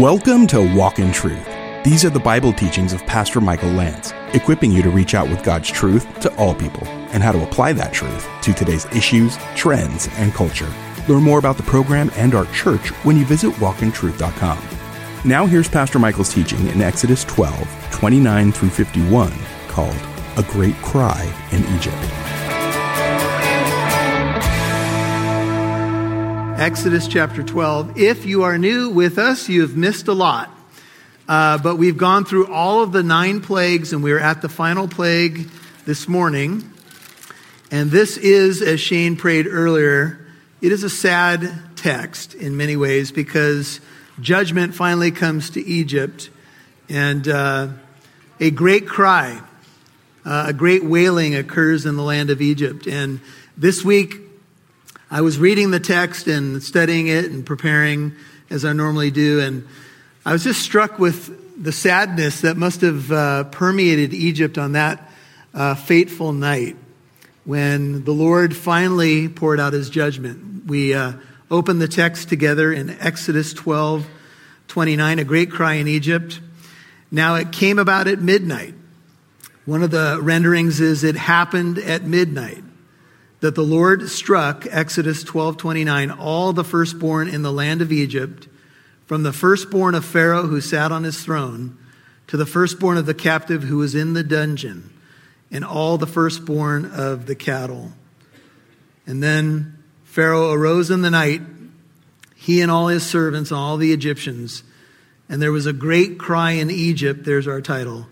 Welcome to Walk in Truth. These are the Bible teachings of Pastor Michael Lance, equipping you to reach out with God's truth to all people and how to apply that truth to today's issues, trends, and culture. Learn more about the program and our church when you visit walkintruth.com. Now here's Pastor Michael's teaching in Exodus 12, 29 through 51, called A Great Cry in Egypt. Exodus chapter 12. If you are new with us, you have missed a lot. Uh, but we've gone through all of the nine plagues, and we're at the final plague this morning. And this is, as Shane prayed earlier, it is a sad text in many ways because judgment finally comes to Egypt, and uh, a great cry, uh, a great wailing occurs in the land of Egypt. And this week, I was reading the text and studying it and preparing as I normally do, and I was just struck with the sadness that must have uh, permeated Egypt on that uh, fateful night when the Lord finally poured out his judgment. We uh, opened the text together in Exodus 12 29, a great cry in Egypt. Now it came about at midnight. One of the renderings is it happened at midnight that the Lord struck, Exodus 12 29, all the firstborn in the land of Egypt, from the firstborn of Pharaoh who sat on his throne, to the firstborn of the captive who was in the dungeon, and all the firstborn of the cattle. And then Pharaoh arose in the night, he and all his servants, and all the Egyptians, and there was a great cry in Egypt, there's our title,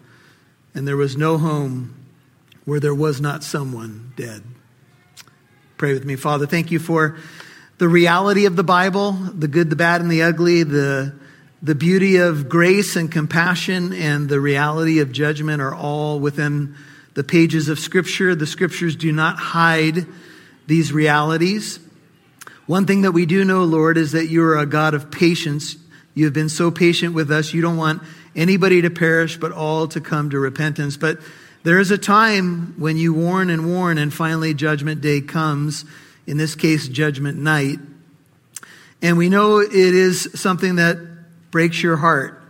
and there was no home where there was not someone dead. Pray with me. Father, thank you for the reality of the Bible, the good, the bad, and the ugly, the, the beauty of grace and compassion, and the reality of judgment are all within the pages of Scripture. The Scriptures do not hide these realities. One thing that we do know, Lord, is that you are a God of patience. You have been so patient with us. You don't want anybody to perish, but all to come to repentance. But there is a time when you warn and warn, and finally judgment day comes, in this case, judgment night. And we know it is something that breaks your heart.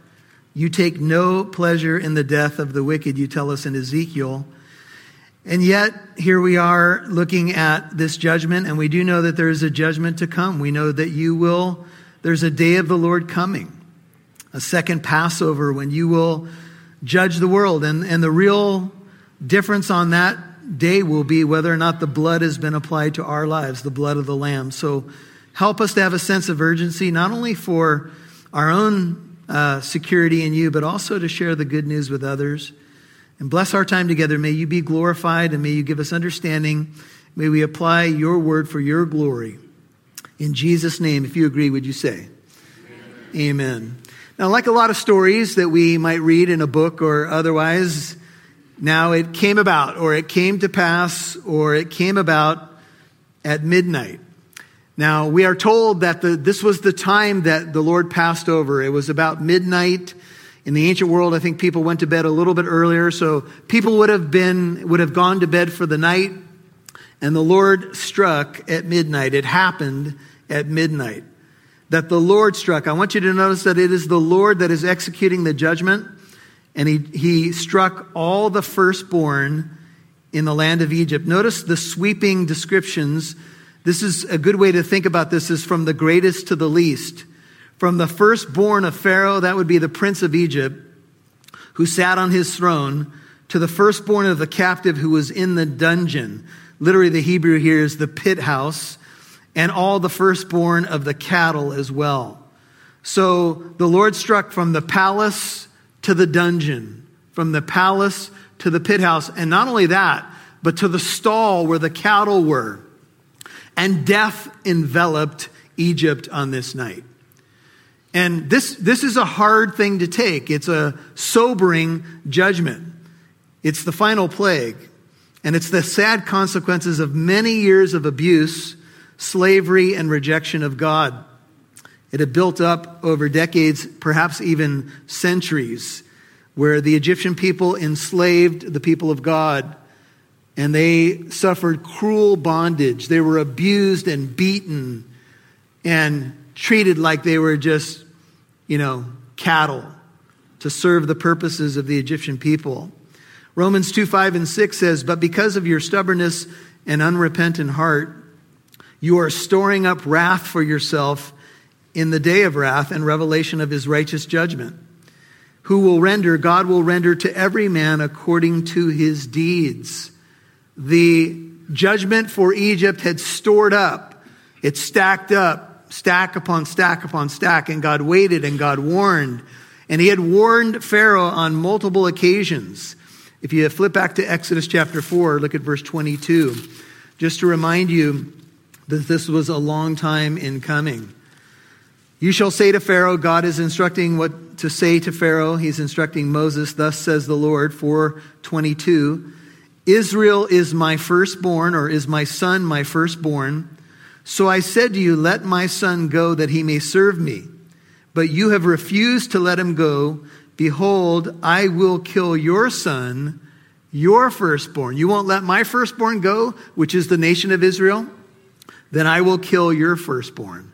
You take no pleasure in the death of the wicked, you tell us in Ezekiel. And yet, here we are looking at this judgment, and we do know that there is a judgment to come. We know that you will, there's a day of the Lord coming, a second Passover when you will judge the world. And, and the real difference on that day will be whether or not the blood has been applied to our lives, the blood of the Lamb. So help us to have a sense of urgency, not only for our own uh, security in you, but also to share the good news with others. And bless our time together. May you be glorified and may you give us understanding. May we apply your word for your glory. In Jesus' name, if you agree, would you say? Amen. Amen. Now, like a lot of stories that we might read in a book or otherwise, now it came about, or it came to pass, or it came about at midnight. Now we are told that the, this was the time that the Lord passed over. It was about midnight. In the ancient world, I think people went to bed a little bit earlier, so people would have been, would have gone to bed for the night, and the Lord struck at midnight. It happened at midnight. That the Lord struck. I want you to notice that it is the Lord that is executing the judgment and he, he struck all the firstborn in the land of Egypt. Notice the sweeping descriptions. This is a good way to think about this is from the greatest to the least. From the firstborn of Pharaoh, that would be the prince of Egypt, who sat on his throne, to the firstborn of the captive who was in the dungeon. Literally, the Hebrew here is the pit house, and all the firstborn of the cattle as well. So the Lord struck from the palace to the dungeon, from the palace to the pit house. And not only that, but to the stall where the cattle were. And death enveloped Egypt on this night. And this, this is a hard thing to take. It's a sobering judgment. It's the final plague. And it's the sad consequences of many years of abuse, slavery, and rejection of God. It had built up over decades, perhaps even centuries, where the Egyptian people enslaved the people of God and they suffered cruel bondage. They were abused and beaten and treated like they were just, you know, cattle to serve the purposes of the Egyptian people. Romans 2 5 and 6 says, But because of your stubbornness and unrepentant heart, you are storing up wrath for yourself in the day of wrath and revelation of his righteous judgment. Who will render, God will render to every man according to his deeds. The judgment for Egypt had stored up, it stacked up, stack upon stack upon stack, and God waited and God warned. And he had warned Pharaoh on multiple occasions. If you flip back to Exodus chapter 4, look at verse 22, just to remind you that this was a long time in coming. You shall say to Pharaoh, God is instructing what to say to Pharaoh. He's instructing Moses, thus says the Lord, 422. Israel is my firstborn, or is my son my firstborn. So I said to you, Let my son go that he may serve me. But you have refused to let him go. Behold, I will kill your son, your firstborn. You won't let my firstborn go, which is the nation of Israel? Then I will kill your firstborn.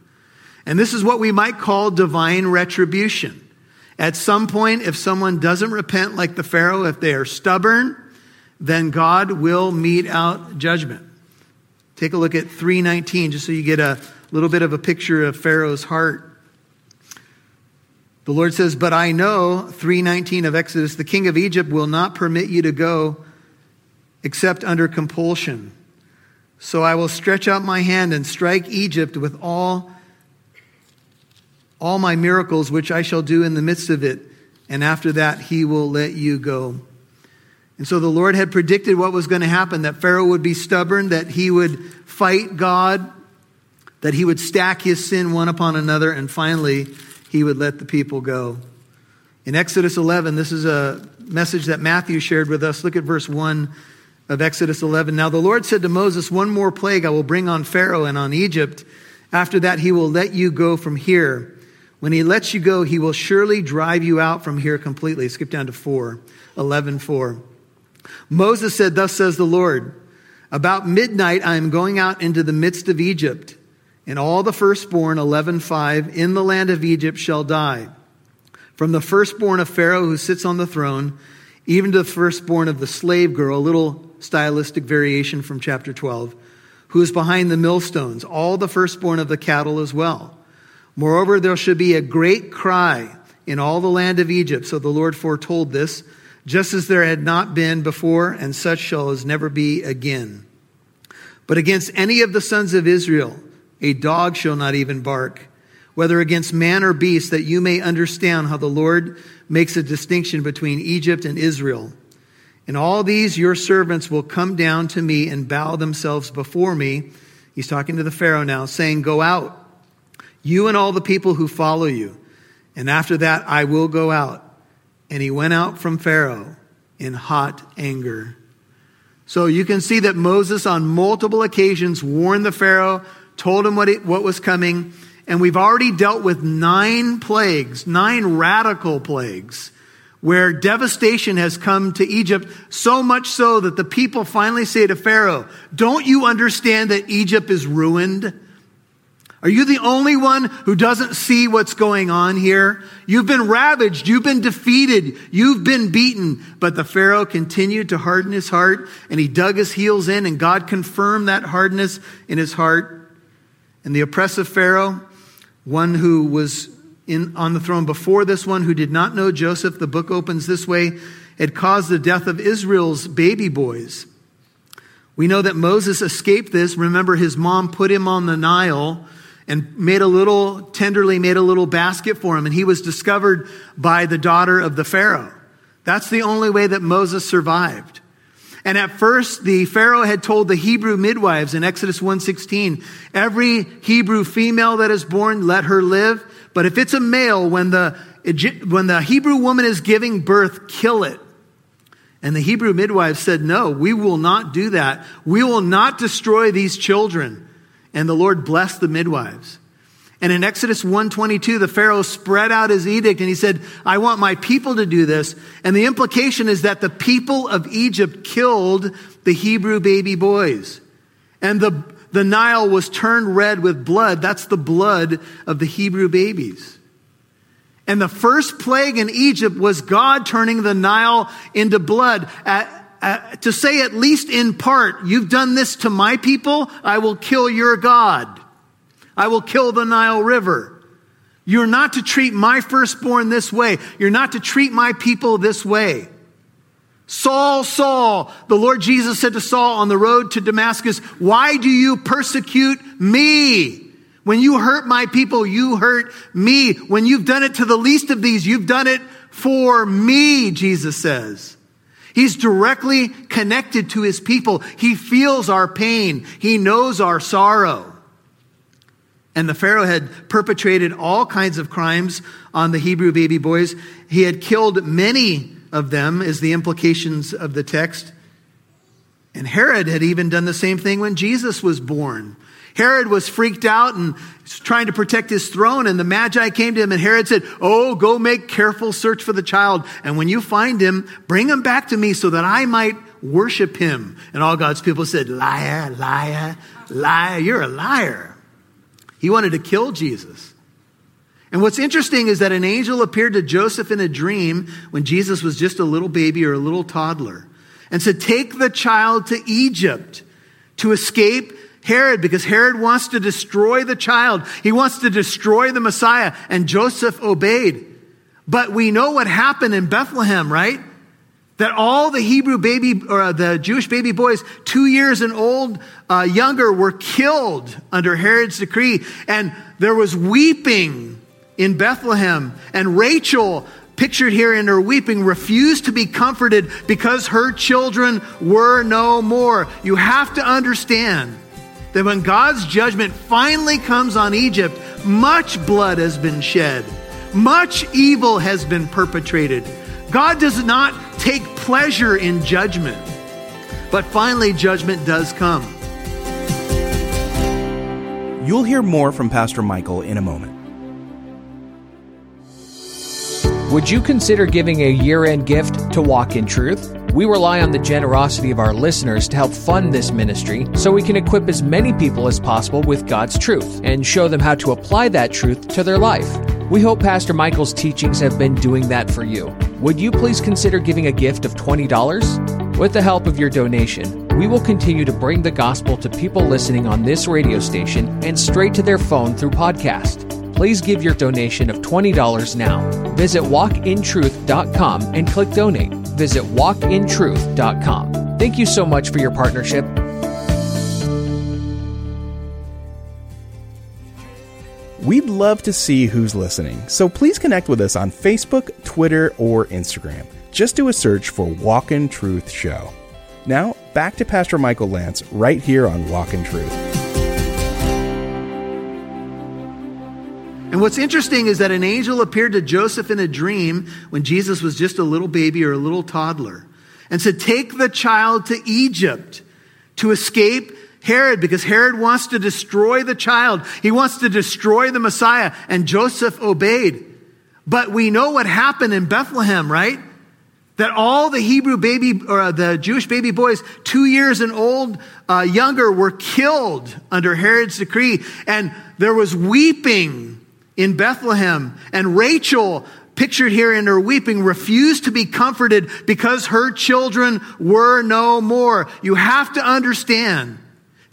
And this is what we might call divine retribution. At some point, if someone doesn't repent like the Pharaoh, if they are stubborn, then God will mete out judgment. Take a look at 319 just so you get a little bit of a picture of Pharaoh's heart. The Lord says, But I know, 319 of Exodus, the king of Egypt will not permit you to go except under compulsion. So I will stretch out my hand and strike Egypt with all, all my miracles, which I shall do in the midst of it. And after that, he will let you go. And so the Lord had predicted what was going to happen that Pharaoh would be stubborn, that he would fight God, that he would stack his sin one upon another, and finally, he would let the people go. In Exodus 11, this is a message that Matthew shared with us. Look at verse 1 of Exodus 11. Now the Lord said to Moses, One more plague I will bring on Pharaoh and on Egypt. After that, he will let you go from here. When he lets you go, he will surely drive you out from here completely. Skip down to 4, 11, 4. Moses said, Thus says the Lord, About midnight I am going out into the midst of Egypt and all the firstborn, 11.5, in the land of Egypt shall die. From the firstborn of Pharaoh who sits on the throne, even to the firstborn of the slave girl, a little stylistic variation from chapter 12, who is behind the millstones, all the firstborn of the cattle as well. Moreover, there shall be a great cry in all the land of Egypt. So the Lord foretold this, just as there had not been before, and such shall as never be again. But against any of the sons of Israel, a dog shall not even bark, whether against man or beast, that you may understand how the Lord makes a distinction between Egypt and Israel. And all these your servants will come down to me and bow themselves before me. He's talking to the Pharaoh now, saying, Go out, you and all the people who follow you. And after that, I will go out. And he went out from Pharaoh in hot anger. So you can see that Moses, on multiple occasions, warned the Pharaoh told him what, what was coming, and we've already dealt with nine plagues, nine radical plagues, where devastation has come to Egypt, so much so that the people finally say to Pharaoh, Don't you understand that Egypt is ruined? Are you the only one who doesn't see what's going on here? You've been ravaged. You've been defeated. You've been beaten. But the Pharaoh continued to harden his heart and he dug his heels in and God confirmed that hardness in his heart. And the oppressive Pharaoh, one who was in, on the throne before this one, who did not know Joseph, the book opens this way, had caused the death of Israel's baby boys. We know that Moses escaped this. Remember, his mom put him on the Nile and made a little, tenderly made a little basket for him, and he was discovered by the daughter of the Pharaoh. That's the only way that Moses survived. And at first, the Pharaoh had told the Hebrew midwives in Exodus 1:16, every Hebrew female that is born, let her live. But if it's a male, when the, when the Hebrew woman is giving birth, kill it. And the Hebrew midwives said, no, we will not do that. We will not destroy these children. And the Lord blessed the midwives. And in Exodus 122, the Pharaoh spread out his edict and he said, I want my people to do this. And the implication is that the people of Egypt killed the Hebrew baby boys. And the, the Nile was turned red with blood. That's the blood of the Hebrew babies. And the first plague in Egypt was God turning the Nile into blood. Uh, to say at least in part, you've done this to my people, I will kill your God. I will kill the Nile River. You're not to treat my firstborn this way. You're not to treat my people this way. Saul, Saul, the Lord Jesus said to Saul on the road to Damascus, why do you persecute me? When you hurt my people, you hurt me. When you've done it to the least of these, you've done it for me, Jesus says. He's directly connected to his people. He feels our pain. He knows our sorrow. And the Pharaoh had perpetrated all kinds of crimes on the Hebrew baby boys. He had killed many of them, is the implications of the text. And Herod had even done the same thing when Jesus was born. Herod was freaked out and trying to protect his throne. And the Magi came to him, and Herod said, Oh, go make careful search for the child. And when you find him, bring him back to me so that I might worship him. And all God's people said, Liar, liar, liar. You're a liar. He wanted to kill Jesus. And what's interesting is that an angel appeared to Joseph in a dream when Jesus was just a little baby or a little toddler and said, Take the child to Egypt to escape Herod because Herod wants to destroy the child. He wants to destroy the Messiah. And Joseph obeyed. But we know what happened in Bethlehem, right? That all the Hebrew baby, or uh, the Jewish baby boys, two years and old, uh, younger, were killed under Herod's decree. And there was weeping in Bethlehem. And Rachel, pictured here in her weeping, refused to be comforted because her children were no more. You have to understand that when God's judgment finally comes on Egypt, much blood has been shed, much evil has been perpetrated. God does not take pleasure in judgment, but finally, judgment does come. You'll hear more from Pastor Michael in a moment. Would you consider giving a year end gift to Walk in Truth? We rely on the generosity of our listeners to help fund this ministry so we can equip as many people as possible with God's truth and show them how to apply that truth to their life. We hope Pastor Michael's teachings have been doing that for you. Would you please consider giving a gift of $20? With the help of your donation, we will continue to bring the gospel to people listening on this radio station and straight to their phone through podcast please give your donation of $20 now. Visit walkintruth.com and click donate. Visit walkintruth.com. Thank you so much for your partnership. We'd love to see who's listening, so please connect with us on Facebook, Twitter, or Instagram. Just do a search for Walk in Truth Show. Now, back to Pastor Michael Lance right here on Walk in Truth. And what's interesting is that an angel appeared to Joseph in a dream when Jesus was just a little baby or a little toddler and said, Take the child to Egypt to escape Herod because Herod wants to destroy the child. He wants to destroy the Messiah. And Joseph obeyed. But we know what happened in Bethlehem, right? That all the Hebrew baby, or uh, the Jewish baby boys, two years and old, uh, younger, were killed under Herod's decree. And there was weeping in Bethlehem. And Rachel, pictured here in her weeping, refused to be comforted because her children were no more. You have to understand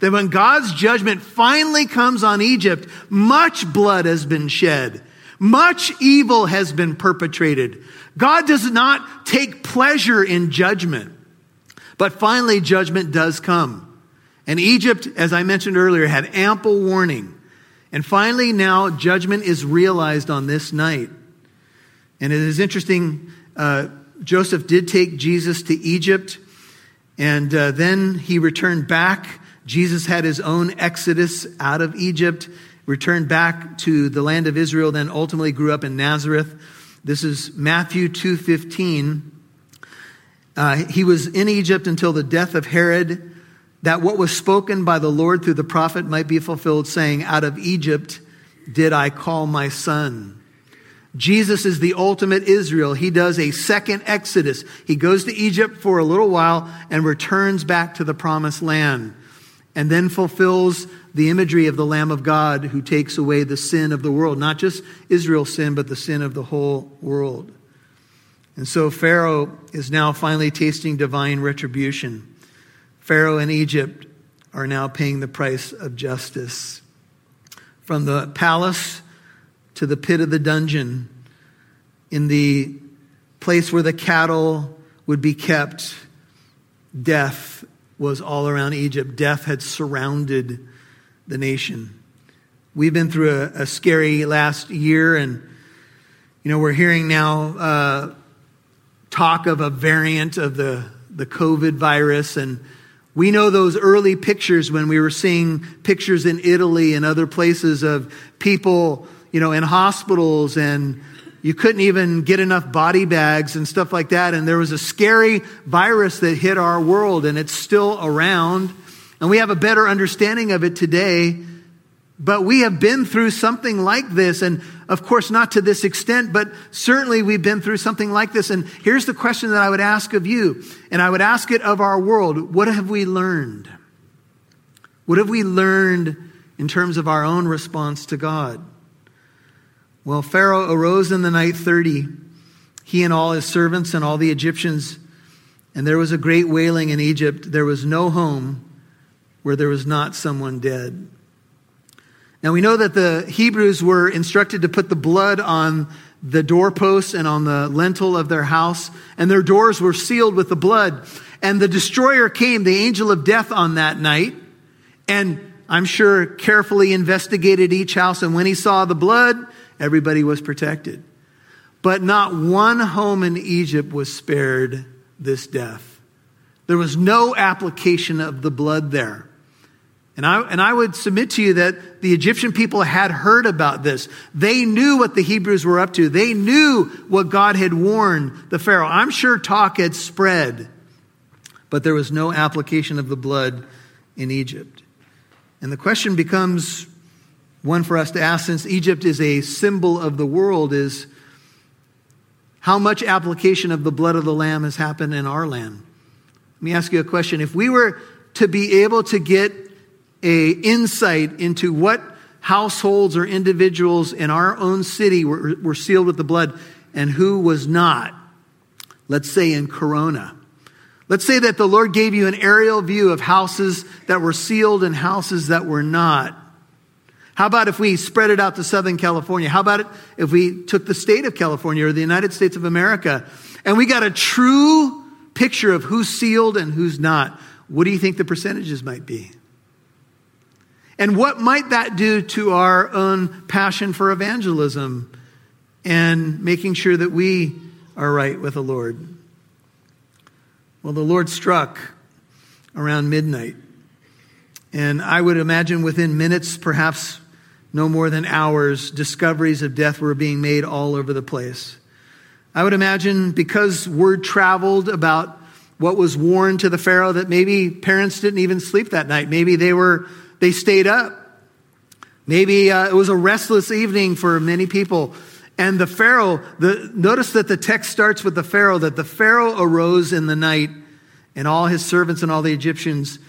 that when God's judgment finally comes on Egypt, much blood has been shed. Much evil has been perpetrated. God does not take pleasure in judgment. But finally, judgment does come. And Egypt, as I mentioned earlier, had ample warning. And finally, now judgment is realized on this night. And it is interesting, uh, Joseph did take Jesus to Egypt, and uh, then he returned back. Jesus had his own exodus out of Egypt, returned back to the land of Israel, then ultimately grew up in Nazareth. This is Matthew 2.15. Uh, he was in Egypt until the death of Herod that what was spoken by the Lord through the prophet might be fulfilled, saying, Out of Egypt did I call my son. Jesus is the ultimate Israel. He does a second exodus. He goes to Egypt for a little while and returns back to the promised land. and then fulfills the imagery of the Lamb of God who takes away the sin of the world, not just Israel's sin, but the sin of the whole world. And so Pharaoh is now finally tasting divine retribution. Pharaoh and Egypt are now paying the price of justice. From the palace to the pit of the dungeon, in the place where the cattle would be kept, death was all around Egypt. Death had surrounded the nation. We've been through a, a scary last year, and you know we're hearing now uh, talk of a variant of the the COVID virus, and we know those early pictures when we were seeing pictures in Italy and other places of people, you know, in hospitals and you couldn't even get enough body bags and stuff like that. And there was a scary virus that hit our world and it's still around. And we have a better understanding of it today. But we have been through something like this. And of course, not to this extent, but certainly we've been through something like this. And here's the question that I would ask of you, and I would ask it of our world. What have we learned? What have we learned in terms of our own response to God? Well, Pharaoh arose in the night 30, he and all his servants and all the Egyptians, and there was a great wailing in Egypt. There was no home where there was not someone dead. Now we know that the Hebrews were instructed to put the blood on the doorposts and on the lintel of their house, and their doors were sealed with the blood. And the destroyer came, the angel of death, on that night, and I'm sure carefully investigated each house. And when he saw the blood, Everybody was protected. But not one home in Egypt was spared this death. There was no application of the blood there. And I, and I would submit to you that the Egyptian people had heard about this. They knew what the Hebrews were up to. They knew what God had warned the Pharaoh. I'm sure talk had spread, but there was no application of the blood in Egypt. And the question becomes one for us to ask, since Egypt is a symbol of the world, is how much application of the blood of the Lamb has happened in our land? Let me ask you a question. If we were to be able to get a insight into what households or individuals in our own city were, were sealed with the blood and who was not, let's say in Corona. Let's say that the Lord gave you an aerial view of houses that were sealed and houses that were not. How about if we spread it out to Southern California? How about if we took the state of California or the United States of America and we got a true picture of who's sealed and who's not? What do you think the percentages might be? And what might that do to our own passion for evangelism and making sure that we are right with the Lord? Well, the Lord struck around midnight. And I would imagine within minutes, perhaps no more than hours, discoveries of death were being made all over the place. I would imagine because word traveled about what was warned to the Pharaoh that maybe parents didn't even sleep that night. Maybe they were, they stayed up. Maybe uh, it was a restless evening for many people. And the Pharaoh, the, notice that the text starts with the Pharaoh, that the Pharaoh arose in the night and all his servants and all the Egyptians,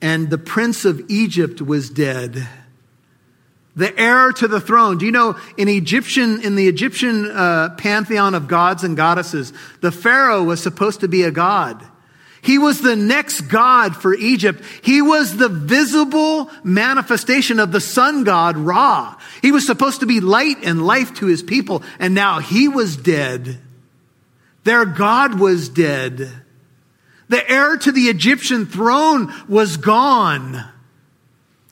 and the prince of Egypt was dead the heir to the throne. Do you know in Egyptian, in the Egyptian uh, pantheon of gods and goddesses, the Pharaoh was supposed to be a god. He was the next god for Egypt. He was the visible manifestation of the sun god Ra. He was supposed to be light and life to his people, and now he was dead. Their God was dead. The heir to the Egyptian throne was gone.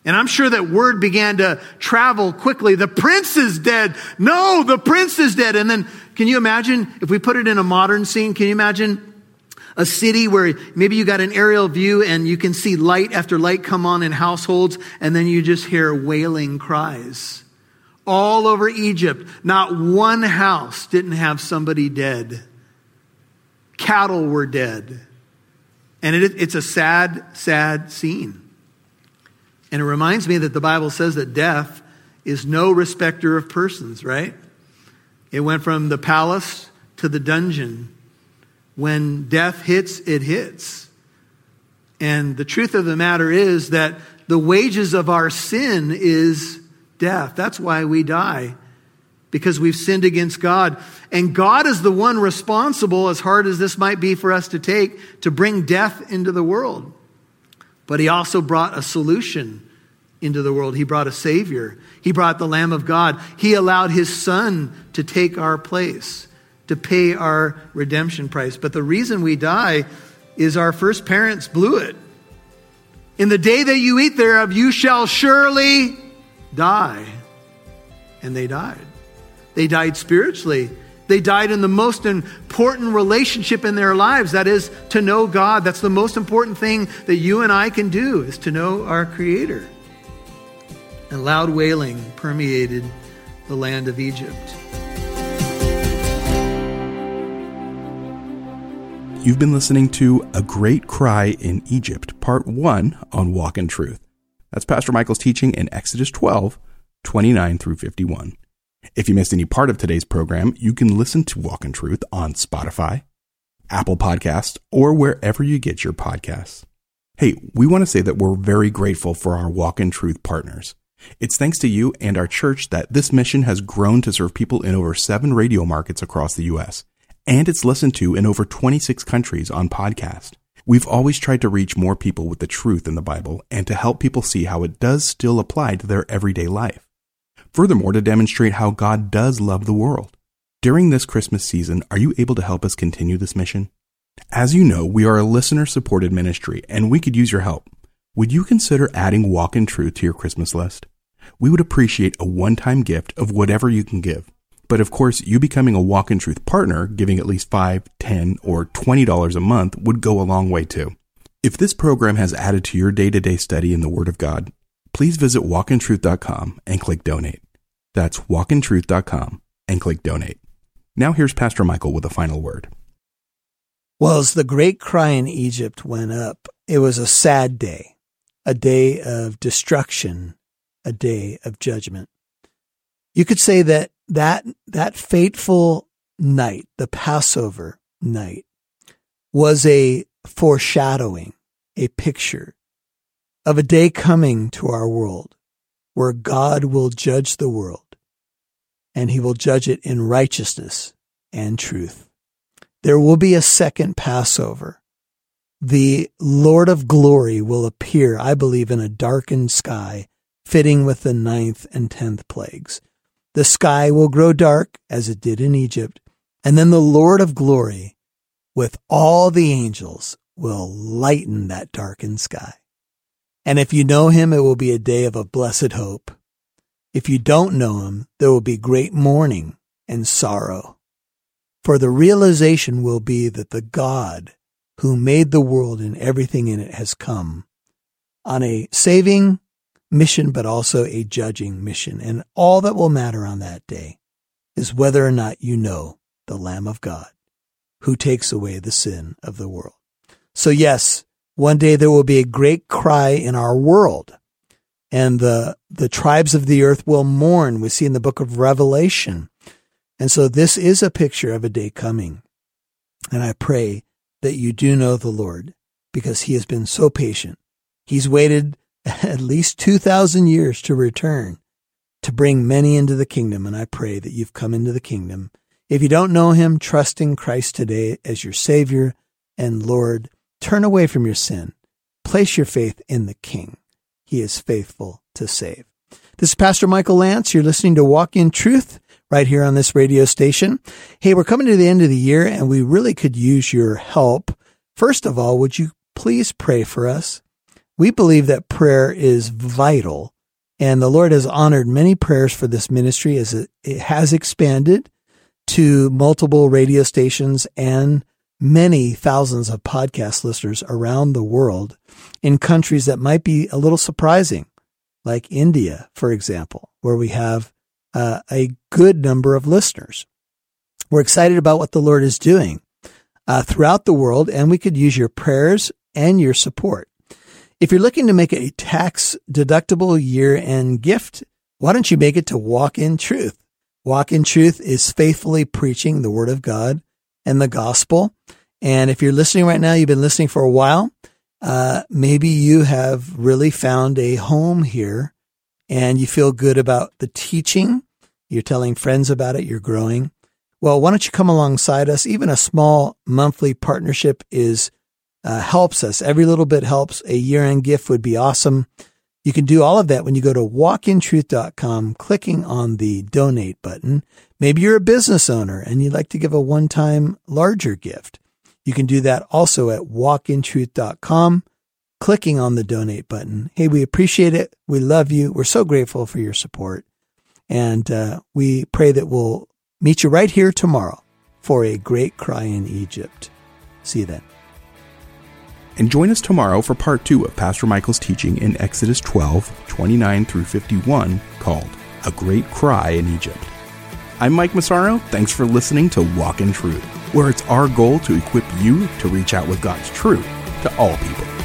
And I'm sure that word began to travel quickly. The prince is dead. No, the prince is dead. And then, can you imagine if we put it in a modern scene? Can you imagine a city where maybe you got an aerial view and you can see light after light come on in households and then you just hear wailing cries all over Egypt. Not one house didn't have somebody dead. Cattle were dead. And it, it's a sad, sad scene. And it reminds me that the Bible says that death is no respecter of persons, right? It went from the palace to the dungeon. When death hits, it hits. And the truth of the matter is that the wages of our sin is death. That's why we die, because we've sinned against God. And God is the one responsible, as hard as this might be for us to take, to bring death into the world. But He also brought a solution into the world. He brought a Savior. He brought the Lamb of God. He allowed His Son to take our place, to pay our redemption price. But the reason we die is our first parents blew it. In the day that you eat thereof, you shall surely die. And they died. They died spiritually. They died in the most important relationship in their lives. That is to know God. That's the most important thing that you and I can do is to know our Creator. And loud wailing permeated the land of Egypt. You've been listening to A Great Cry in Egypt, Part 1 on Walk in Truth. That's Pastor Michael's teaching in Exodus 12, 29 through 51. If you missed any part of today's program, you can listen to Walk in Truth on Spotify, Apple Podcasts, or wherever you get your podcasts. Hey, we want to say that we're very grateful for our Walk in Truth partners. It's thanks to you and our church that this mission has grown to serve people in over seven radio markets across the U.S., and it's listened to in over 26 countries on podcast. We've always tried to reach more people with the truth in the Bible and to help people see how it does still apply to their everyday life. Furthermore, to demonstrate how God does love the world. During this Christmas season, are you able to help us continue this mission? As you know, we are a listener supported ministry and we could use your help. Would you consider adding Walk in Truth to your Christmas list? We would appreciate a one time gift of whatever you can give. But of course, you becoming a Walk in Truth partner, giving at least $5, 10 or $20 a month would go a long way too. If this program has added to your day to day study in the Word of God, please visit walkintruth.com and click donate. That's walkintruth.com and click donate. Now here's Pastor Michael with a final word. Well, as the great cry in Egypt went up, it was a sad day, a day of destruction, a day of judgment. You could say that that, that fateful night, the Passover night, was a foreshadowing, a picture of a day coming to our world where God will judge the world and he will judge it in righteousness and truth. There will be a second Passover. The Lord of glory will appear, I believe, in a darkened sky, fitting with the ninth and tenth plagues. The sky will grow dark as it did in Egypt, and then the Lord of glory, with all the angels, will lighten that darkened sky. And if you know him, it will be a day of a blessed hope. If you don't know him, there will be great mourning and sorrow. For the realization will be that the God who made the world and everything in it has come on a saving mission, but also a judging mission. And all that will matter on that day is whether or not you know the Lamb of God who takes away the sin of the world. So yes, one day there will be a great cry in our world and the, the tribes of the earth will mourn. We see in the book of Revelation. And so this is a picture of a day coming. And I pray that you do know the Lord because he has been so patient. He's waited at least 2,000 years to return to bring many into the kingdom. And I pray that you've come into the kingdom. If you don't know him, trust in Christ today as your Savior and Lord. Turn away from your sin. Place your faith in the King. He is faithful to save. This is Pastor Michael Lance. You're listening to Walk in Truth right here on this radio station. Hey, we're coming to the end of the year and we really could use your help. First of all, would you please pray for us? We believe that prayer is vital and the Lord has honored many prayers for this ministry as it, has expanded to multiple radio stations and many thousands of podcast listeners around the world in countries that might be a little surprising, like India, for example, where we have uh, a good number of listeners. We're excited about what the Lord is doing uh, throughout the world, and we could use your prayers and your support. If you're looking to make a tax deductible year end gift, why don't you make it to Walk in Truth? Walk in Truth is faithfully preaching the Word of God and the gospel. And if you're listening right now, you've been listening for a while, uh, maybe you have really found a home here and you feel good about the teaching. You're telling friends about it. You're growing. Well, why don't you come alongside us? Even a small monthly partnership is uh, helps us. Every little bit helps. A year end gift would be awesome. You can do all of that when you go to walkintruth.com, clicking on the donate button. Maybe you're a business owner and you'd like to give a one time larger gift. You can do that also at walkintruth.com, clicking on the donate button. Hey, we appreciate it. We love you. We're so grateful for your support. And uh, we pray that we'll meet you right here tomorrow for a great cry in Egypt. See you then. And join us tomorrow for part two of Pastor Michael's teaching in Exodus 12, 29 through 51, called A Great Cry in Egypt. I'm Mike Massaro. Thanks for listening to Walk in Truth, where it's our goal to equip you to reach out with God's truth to all people.